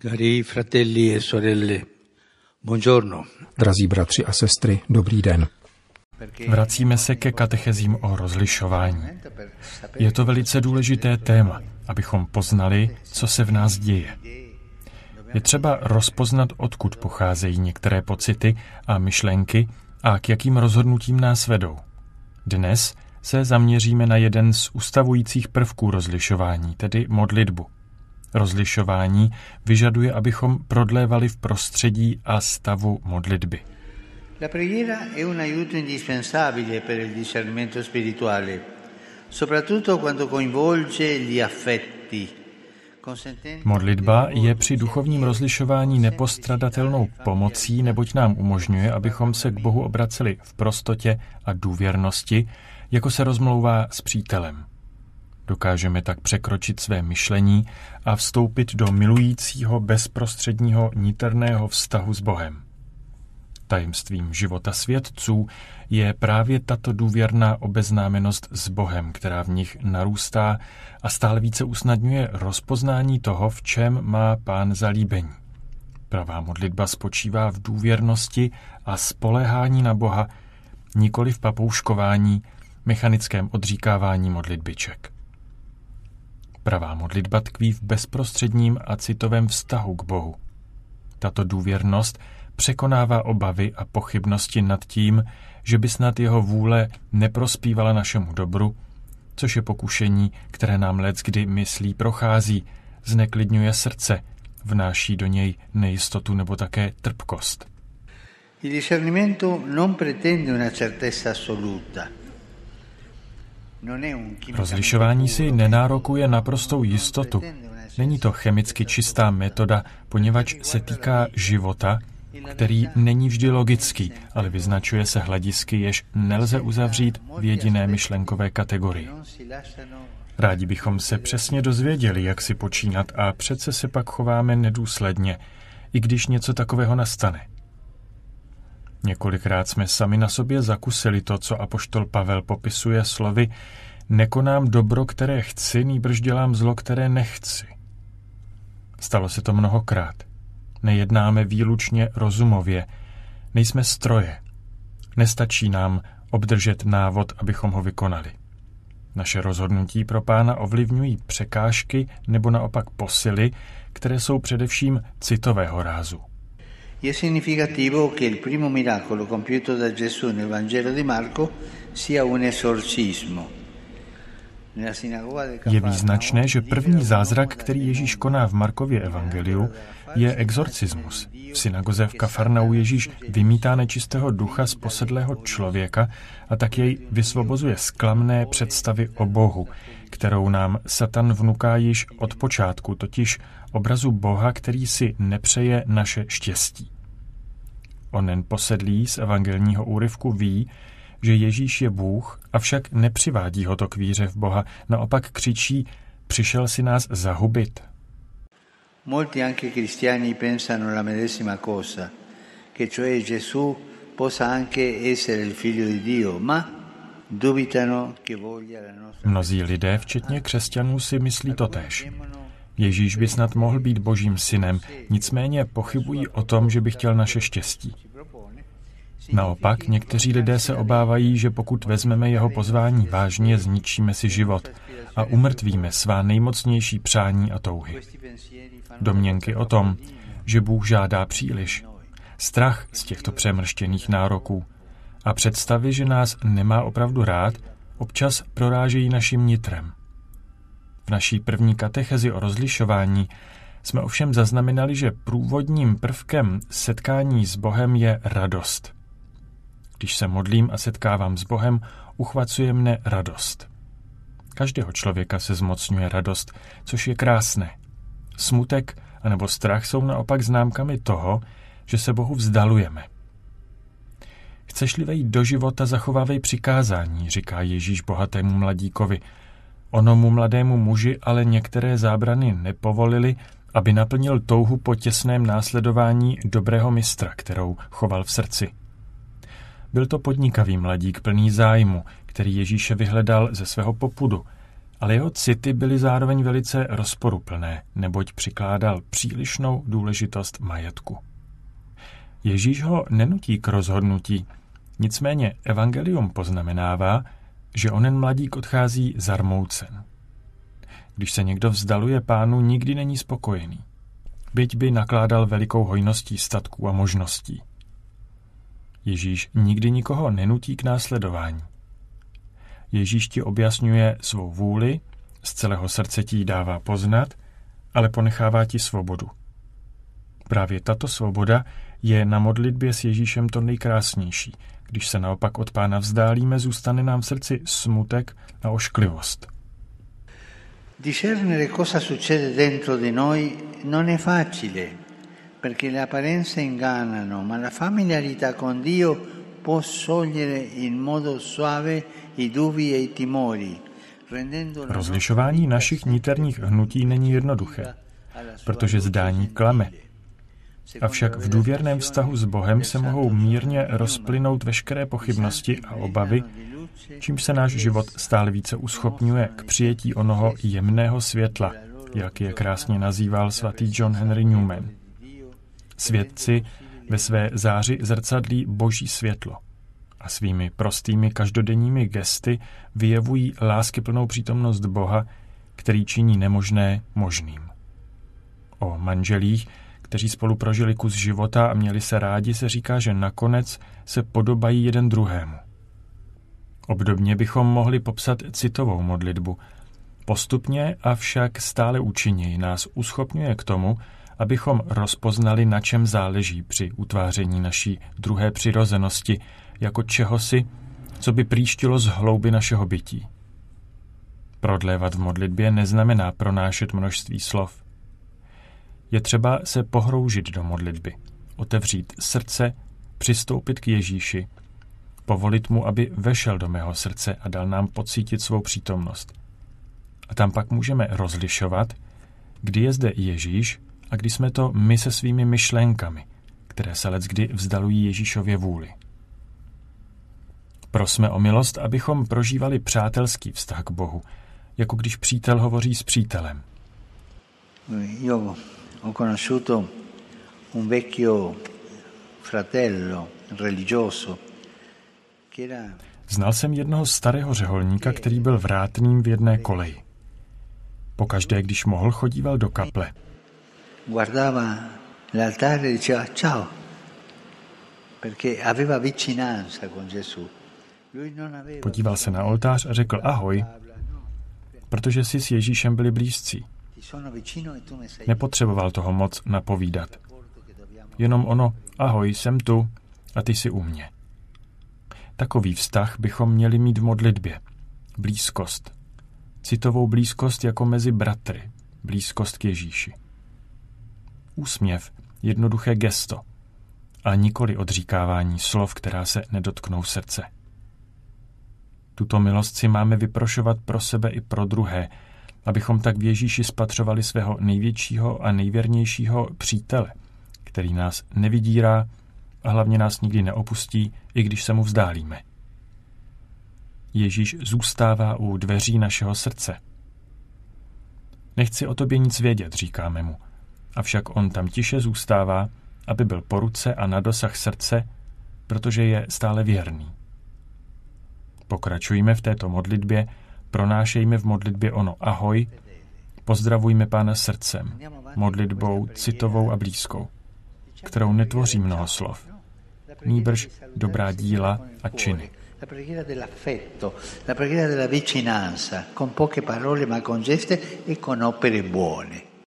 Cari fratelli e sorelle, buongiorno. Drazí bratři a sestry, dobrý den. Vracíme se ke katechezím o rozlišování. Je to velice důležité téma, abychom poznali, co se v nás děje. Je třeba rozpoznat, odkud pocházejí některé pocity a myšlenky a k jakým rozhodnutím nás vedou. Dnes se zaměříme na jeden z ustavujících prvků rozlišování, tedy modlitbu. Rozlišování vyžaduje, abychom prodlévali v prostředí a stavu modlitby. La preghiera è un aiuto indispensabile per il discernimento spirituale, soprattutto quando coinvolge gli affetti. Modlitba je při duchovním rozlišování nepostradatelnou pomocí, neboť nám umožňuje, abychom se k Bohu obraceli v prostotě a důvěrnosti, jako se rozmlouvá s přítelem. Dokážeme tak překročit své myšlení a vstoupit do milujícího bezprostředního niterného vztahu s Bohem. Tajemstvím života svědců je právě tato důvěrná obeznámenost s Bohem, která v nich narůstá a stále více usnadňuje rozpoznání toho, v čem má pán zalíbení. Pravá modlitba spočívá v důvěrnosti a spolehání na Boha, nikoli v papouškování, mechanickém odříkávání modlitbiček. Pravá modlitba tkví v bezprostředním a citovém vztahu k Bohu. Tato důvěrnost překonává obavy a pochybnosti nad tím, že by snad jeho vůle neprospívala našemu dobru, což je pokušení, které nám let kdy myslí prochází, zneklidňuje srdce, vnáší do něj nejistotu nebo také trpkost. Il discernimento non pretende una certezza assoluta. Rozlišování si nenárokuje naprostou jistotu. Není to chemicky čistá metoda, poněvadž se týká života, který není vždy logický, ale vyznačuje se hledisky, jež nelze uzavřít v jediné myšlenkové kategorii. Rádi bychom se přesně dozvěděli, jak si počínat a přece se pak chováme nedůsledně, i když něco takového nastane. Několikrát jsme sami na sobě zakusili to, co apoštol Pavel popisuje slovy Nekonám dobro, které chci, nýbrž dělám zlo, které nechci. Stalo se to mnohokrát. Nejednáme výlučně rozumově. Nejsme stroje. Nestačí nám obdržet návod, abychom ho vykonali. Naše rozhodnutí pro pána ovlivňují překážky nebo naopak posily, které jsou především citového rázu. È significativo che il primo miracolo compiuto da Gesù nel Vangelo di Marco sia un esorcismo. Je význačné, že první zázrak, který Ježíš koná v Markově evangeliu, je exorcismus. V synagoze v Kafarnau Ježíš vymítá nečistého ducha z posedlého člověka a tak jej vysvobozuje z klamné představy o Bohu, kterou nám Satan vnuká již od počátku, totiž obrazu Boha, který si nepřeje naše štěstí. Onen posedlý z evangelního úryvku ví, že Ježíš je Bůh, avšak nepřivádí ho to k víře v Boha, naopak křičí, přišel si nás zahubit. Molti anche cristiani pensano la medesima cosa, che cioè Gesù possa anche essere il figlio di Dio, ma. Mnozí lidé, včetně křesťanů, si myslí totéž. Ježíš by snad mohl být božím synem, nicméně pochybují o tom, že by chtěl naše štěstí. Naopak, někteří lidé se obávají, že pokud vezmeme jeho pozvání vážně, zničíme si život a umrtvíme svá nejmocnější přání a touhy. Domněnky o tom, že Bůh žádá příliš, strach z těchto přemrštěných nároků a představy, že nás nemá opravdu rád, občas prorážejí naším nitrem. V naší první katechezi o rozlišování jsme ovšem zaznamenali, že průvodním prvkem setkání s Bohem je radost. Když se modlím a setkávám s Bohem, uchvacuje mne radost. Každého člověka se zmocňuje radost, což je krásné. Smutek anebo strach jsou naopak známkami toho, že se Bohu vzdalujeme. Chceš-li vejít do života, zachovávej přikázání, říká Ježíš bohatému mladíkovi. Onomu mladému muži ale některé zábrany nepovolili, aby naplnil touhu po těsném následování dobrého mistra, kterou choval v srdci. Byl to podnikavý mladík plný zájmu, který Ježíše vyhledal ze svého popudu ale jeho city byly zároveň velice rozporuplné, neboť přikládal přílišnou důležitost majetku. Ježíš ho nenutí k rozhodnutí, nicméně evangelium poznamenává, že onen mladík odchází zarmoucen. Když se někdo vzdaluje pánu, nikdy není spokojený. Byť by nakládal velikou hojností statků a možností. Ježíš nikdy nikoho nenutí k následování. Ježíš ti objasňuje svou vůli, z celého srdce ti dává poznat, ale ponechává ti svobodu. Právě tato svoboda je na modlitbě s Ježíšem to nejkrásnější. Když se naopak od pána vzdálíme, zůstane nám v srdci smutek a ošklivost. Discernere cosa succede dentro di noi non è facile, perché le apparenze ingannano, ma la familiarità con Dio può sciogliere in modo suave i dubbi e i timori. Rozlišování našich niterních hnutí není jednoduché, protože zdání klame. Avšak v důvěrném vztahu s Bohem se mohou mírně rozplynout veškeré pochybnosti a obavy, čímž se náš život stále více uschopňuje k přijetí onoho jemného světla, jak je krásně nazýval svatý John Henry Newman. Svědci ve své záři zrcadlí boží světlo a svými prostými každodenními gesty vyjevují láskyplnou přítomnost Boha, který činí nemožné možným. O manželích, kteří spolu prožili kus života a měli se rádi, se říká, že nakonec se podobají jeden druhému. Obdobně bychom mohli popsat citovou modlitbu. Postupně, avšak stále účinněji nás uschopňuje k tomu, abychom rozpoznali, na čem záleží při utváření naší druhé přirozenosti, jako čehosi, co by příštilo z hlouby našeho bytí. Prodlévat v modlitbě neznamená pronášet množství slov. Je třeba se pohroužit do modlitby, otevřít srdce, přistoupit k Ježíši, povolit mu, aby vešel do mého srdce a dal nám pocítit svou přítomnost. A tam pak můžeme rozlišovat, kdy je zde Ježíš a kdy jsme to my se svými myšlenkami, které se let kdy vzdalují Ježíšově vůli. Prosme o milost, abychom prožívali přátelský vztah k Bohu, jako když přítel hovoří s přítelem. Io ho conosciuto un vecchio fratello religioso Znal jsem jednoho starého řeholníka, který byl vrátným v jedné koleji. Pokaždé, když mohl, chodíval do kaple. Guardava l'altare e diceva ciao, perché aveva vicinanza con Gesù. Podíval se na oltář a řekl ahoj, protože si s Ježíšem byli blízcí. Nepotřeboval toho moc napovídat. Jenom ono, ahoj, jsem tu a ty jsi u mě. Takový vztah bychom měli mít v modlitbě. Blízkost. Citovou blízkost jako mezi bratry. Blízkost k Ježíši. Úsměv, jednoduché gesto. A nikoli odříkávání slov, která se nedotknou srdce. Tuto milost si máme vyprošovat pro sebe i pro druhé, abychom tak v Ježíši spatřovali svého největšího a nejvěrnějšího přítele, který nás nevydírá a hlavně nás nikdy neopustí, i když se mu vzdálíme. Ježíš zůstává u dveří našeho srdce. Nechci o tobě nic vědět, říkáme mu, avšak on tam tiše zůstává, aby byl po ruce a na dosah srdce, protože je stále věrný. Pokračujme v této modlitbě, pronášejme v modlitbě ono ahoj, pozdravujme Pána srdcem, modlitbou citovou a blízkou, kterou netvoří mnoho slov, nýbrž dobrá díla a činy. La preghiera dell'affetto, la preghiera della vicinanza, con poche parole ma con geste e con opere buone.